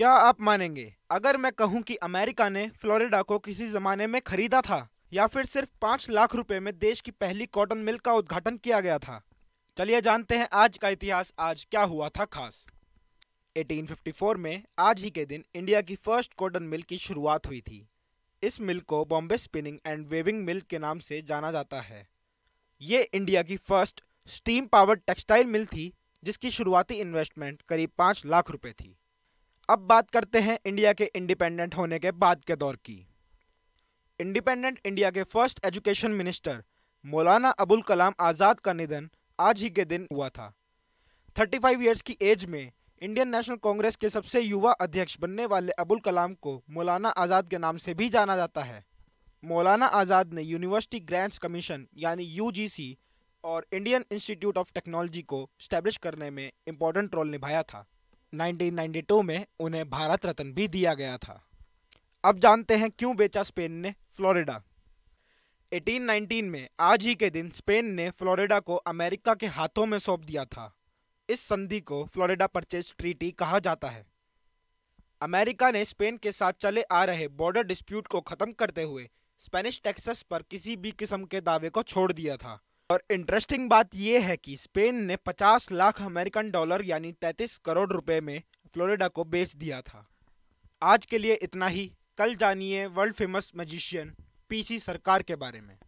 क्या आप मानेंगे, अगर मैं कहूँ कि अमेरिका ने फ्लोरिडा को किसी जमाने में खरीदा था, या फिर सिर्फ़ पाँच लाख रुपए में देश की पहली कॉटन मिल का उद्घाटन किया गया था? चलिए जानते हैं आज का इतिहास, आज क्या हुआ था खास। 1854 में आज ही के दिन इंडिया की फ़र्स्ट कॉटन मिल की शुरुआत हुई थी। इस मिल को Bombay spinning and weaving mill के नाम से जाना जाता है। ये इंडिया की first steam powered textile mill थी, जिसकी शुरुआती इन्वेस्टमेंट करीब पाँच लाख रुपए थी। अब बात करते हैं इंडिया के इंडिपेंडेंट होने के बाद के दौर की। इंडिपेंडेंट इंडिया के first education minister Maulana Abul Kalam आज़ाद का निधन आज ही के दिन हुआ था। 35 ईयर्स की एज में इंडियन नेशनल कांग्रेस के सबसे युवा अध्यक्ष बनने वाले अबुल कलाम को मौलाना आज़ाद के नाम से भी जाना जाता है। मौलाना आज़ाद ने यूनिवर्सिटी ग्रांट्स कमीशन यानी यूजीसी और इंडियन इंस्टीट्यूट ऑफ़ टेक्नोलॉजी को स्टैब्लिश करने में इम्पोर्टेंट रोल निभाया था। 1992 में उन्हें भारत रत्न भी दिया गया था। अब जानते हैं क्यों बेचा स्पेन ने फ्लोरिडा। 1819 में आज ही के दिन स्पेन ने फ्लोरिडा को अमेरिका के हाथों में सौंप दिया था। इस संधि को फ्लोरिडा परचेज ट्रीटी कहा जाता है। अमेरिका ने स्पेन के साथ चले आ रहे बॉर्डर डिस्प्यूट को खत्म करते हुए स्पेनिश टैक्सेस पर किसी भी किस्म के दावे को छोड़ दिया था। और इंटरेस्टिंग बात यह है कि स्पेन ने 50 लाख अमेरिकन डॉलर यानी 33 करोड़ रुपए में फ्लोरिडा को बेच दिया था। आज के लिए इतना ही। कल जानिए वर्ल्ड फ़ेमस मैजिशियन पीसी सरकार के बारे में।